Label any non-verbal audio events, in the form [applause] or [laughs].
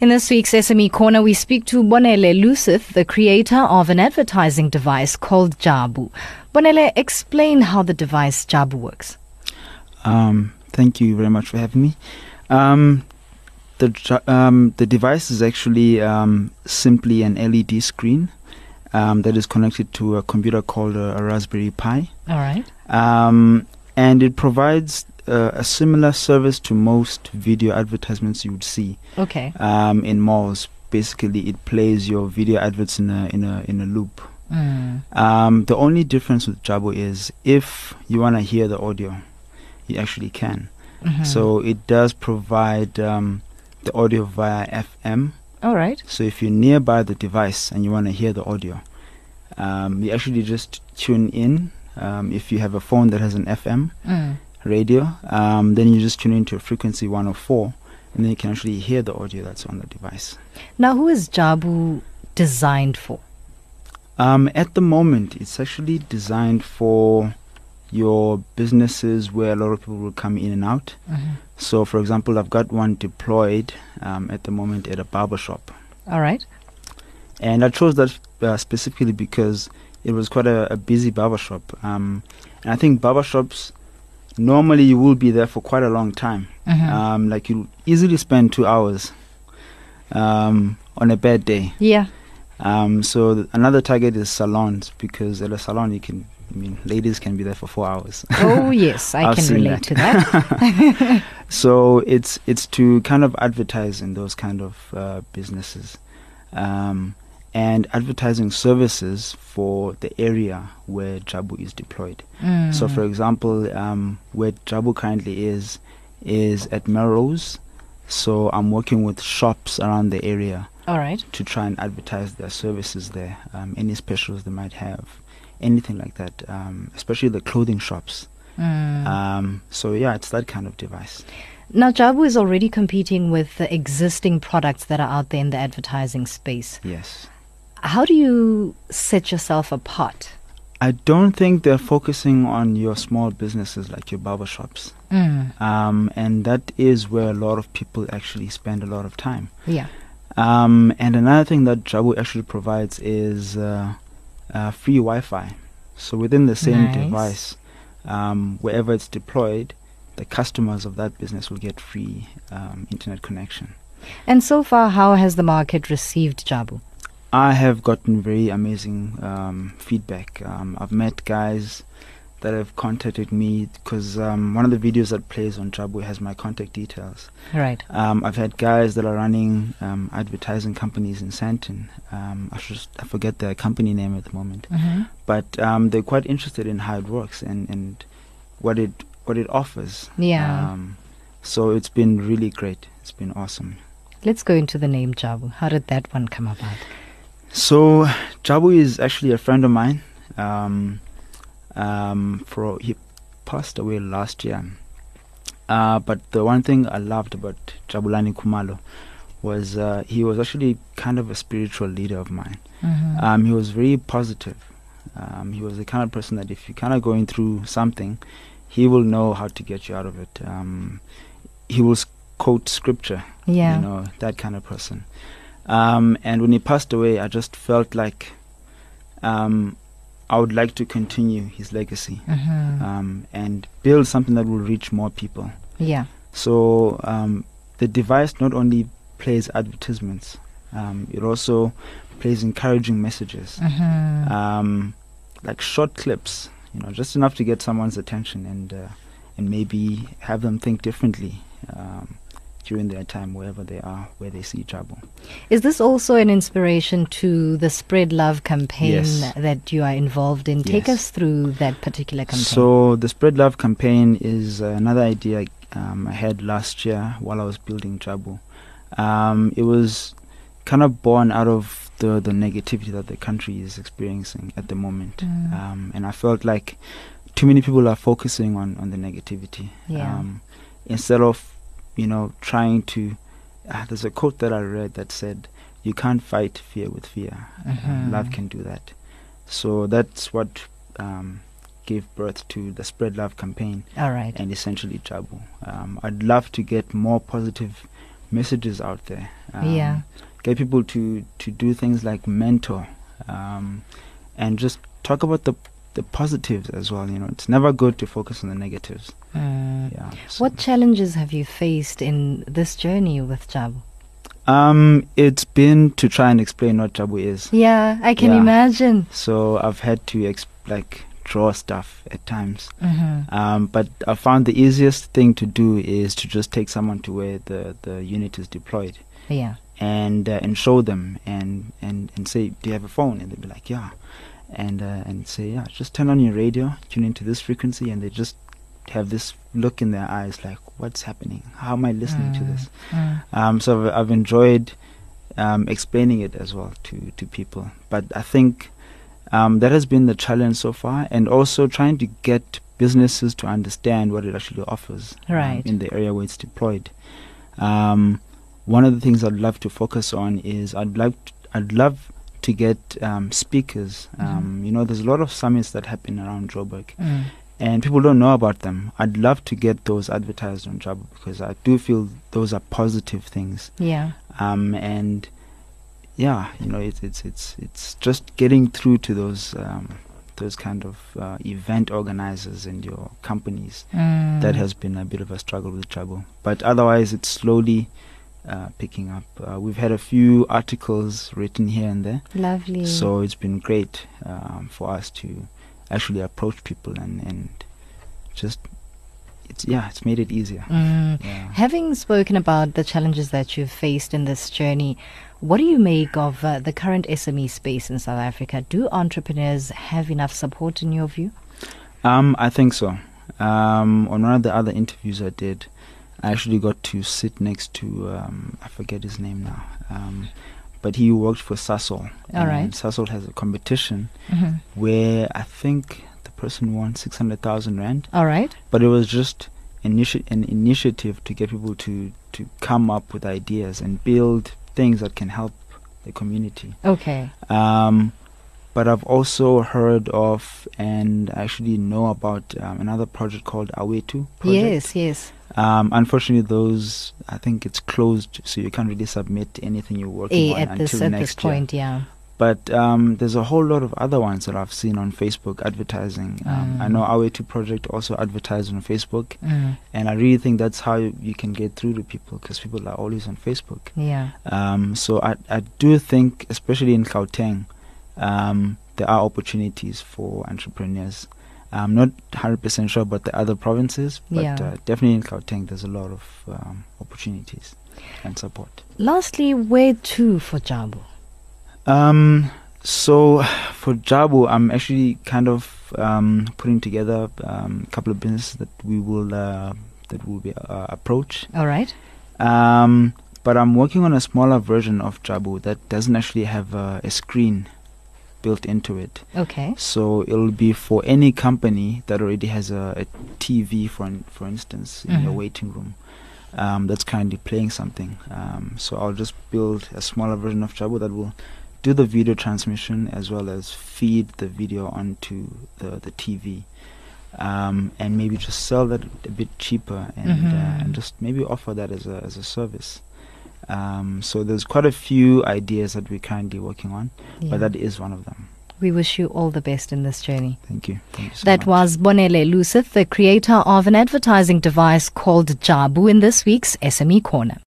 In this week's SME Corner, we speak to Bonele Lusith, the creator of an advertising device called Jabu. Bonele, explain how the device Jabu works. Um, thank you very much for having me. Um, the um, the device is actually um, simply an LED screen um, that is connected to a computer called a, a Raspberry Pi. All right. Um, and it provides uh, a similar service to most video advertisements you would see Okay. um, in malls. Basically, it plays your video adverts in a in a in a loop. Mm. Um, the only difference with Jabu is if you want to hear the audio, you actually can. Mhm. So it does provide um, the audio via FM. All right. So if you're nearby the device and you want to hear the audio, um, you actually just tune in. Um, if you have a phone that has an FM Mm. Radio, um, then you just tune into frequency 104, and then you can actually hear the audio that's on the device. Now, who is Jabu designed for? Um, at the moment, it's actually designed for your businesses where a lot of people will come in and out. Mhm. So, for example, I've got one deployed um, at the moment at a barber shop. All right. And I chose that uh, specifically because it was quite a, a busy barber shop. Um, and I think barber shops, normally you will be there for quite a long time. Mhm. Um, like you easily spend two hours um, on a bad day. yeah. Um, so th- another target is salons because at a salon you can, I mean, ladies can be there for four hours. Oh, yes. [laughs] I can relate that. to that. [laughs] so it's it's to kind of advertise in those kind of uh, businesses, um, and advertising services for the area where Jabu is deployed. Mm. So, for example, um, where Jabu currently is is at Melrose. So I'm working with shops around the area All right. to try and advertise their services there, um, any specials they might have, anything like that, um, especially the clothing shops. Mm. Um, so yeah, it's that kind of device. now, Jabu is already competing with the existing products that are out there in the advertising space. Yes. How do you set yourself apart? I don't think they're focusing on your small businesses like your barber shops. Mm. Um, and that is where a lot of people actually spend a lot of time. Yeah. Um, and another thing that Jabu actually provides is uh, uh, free Wi-Fi. So within the same Nice. device, um, wherever it's deployed, the customers of that business will get free um, internet connection. And so far, how has the market received Jabu? I have gotten very amazing um, feedback. Um, I've met guys that have contacted me because um, one of the videos that plays on Jabu has my contact details. Right. Um, I've had guys that are running um, advertising companies in Sandton. Um, I should I forget their company name at the moment, Mm-hmm. but um, they're quite interested in how it works and, and what it what it offers. Yeah. Um, so it's been really great. It's been awesome. Let's go into the name Jabu. How did that one come about? So Jabu is actually a friend of mine. Um, um, for he passed away last year. Uh, but the one thing I loved about Jabulani Kumalo was uh, he was actually kind of a spiritual leader of mine. Mm-hmm. Um, he was very positive. Um, he was the kind of person that if you're kind of going through something, he will know how to get you out of it. Um, he will quote scripture yeah. you know that kind of person um, and when he passed away i just felt like um, i would like to continue his legacy Mhm. um, and build something that will reach more people yeah. so um, the device not only plays advertisements um, it also plays encouraging messages Mhm. um, like short clips you know just enough to get someone's attention and uh, and maybe have them think differently um, during their time wherever they are where they see trouble Is this also an inspiration to the Spread Love campaign Yes. that you are involved in? Take Yes. us through that particular campaign. so the spread love campaign is another idea um, i had last year while i was building Jabu. um, it was kind of born out of the, the negativity that the country is experiencing at the moment Mm. um, and i felt like too many people are focusing on, on the negativity Yeah. um, instead of you know trying to uh, there's a quote that i read that said you can't fight fear with fear Uh, Mhm. love can do that so that's what um, gave birth to the spread love campaign All right. and essentially Jabu. Um, I'd love to get more positive messages out there. Um, Yeah. Get people to to do things like mentor, um, and just talk about the the positives as well. You know, it's never good to focus on the negatives. Mm. Yeah. so- What challenges have you faced in this journey with Jabu? Um, it's been to try and explain what Jabu is. Yeah, I can Yeah. imagine. So I've had to ex- like draw stuff at times. Mm-hmm. Um, but I found the easiest thing to do is to just take someone to where the, the unit is deployed Yeah. and uh, and show them and, and, and say, do you have a phone? And they'd be like, yeah. And uh, and say, yeah, just turn on your radio, tune into this frequency, and they just have this look in their eyes, like, what's happening? How am I listening to Mm. this? Mm. Um, so I've, I've enjoyed um, explaining it as well to, to people. But I think um, that has been the challenge so far, and also trying to get businesses to understand what it actually offers um, Right. in the area where it's deployed. Um, one of the things I'd love to focus on is I'd t- I'd love to get um, speakers. Um, You know, there's a lot of summits that happen around Joburg, Mm. and people don't know about them. I'd love to get those advertised on Jabu because I do feel those are positive things Yeah. um, and yeah, you know, it's it's it's it's just getting through to those um, those kind of uh, event organizers and your companies Mm. that has been a bit of a struggle with Jabu, but otherwise it's slowly uh, picking up. Uh, we've had a few articles written here and there, lovely. so it's been great um, for us to actually approach people and and just it's yeah, it's made it easier. Mm. Yeah. Having spoken about the challenges that you've faced in this journey, what do you make of uh, the current SME space in South Africa? Do entrepreneurs have enough support in your view? Um, I think so. Um, on one of the other interviews I did, I actually got to sit next to um, I forget his name now, um, but he worked for Sasol. All right. And Sasol has a competition Mm-hmm. where I think the person won six hundred thousand rand, All right. but it was just initi- an initiative to get people to to come up with ideas and build things that can help the community. Okay. Um, but I've also heard of and actually know about um, another project called Awethu. Project. Yes, yes. Um, unfortunately, those I think it's closed, so you can't really submit anything you're working Eh, on this until at next this point, yeah. But um, there's a whole lot of other ones that I've seen on Facebook advertising. Um, I Mm. know Awethu project also advertised on Facebook, Mm. and I really think that's how you, you can get through to people because people are always on Facebook. Yeah. Um, so I, I do think, especially in Gauteng, um, there are opportunities for entrepreneurs. I'm not 100% sure about the other provinces, but Yeah. uh, definitely in Gauteng, there's a lot of um, opportunities and support. Lastly, where to for Jabu? Um, so for Jabu, I'm actually kind of um, putting together um, a couple of businesses that we will uh, that will be uh, approach. All right. Um, but I'm working on a smaller version of Jabu that doesn't actually have a, a screen built into it. Okay. So it'll be for any company that already has a, a TV, for in, for instance, in your Mhm. waiting room. Um, that's currently playing something. Um, so I'll just build a smaller version of Jabu that will do the video transmission as well as feed the video onto the, the TV. Um, and maybe just sell that a bit cheaper and, Mhm. uh, and just maybe offer that as a, as a service. Um, so there's quite a few ideas that we're currently working on, Yeah. but that is one of them. we wish you all the best in this journey. Thank you. Thank you so That much. was Bonele Lusith, the creator of an advertising device called Jabu in this week's SME Corner.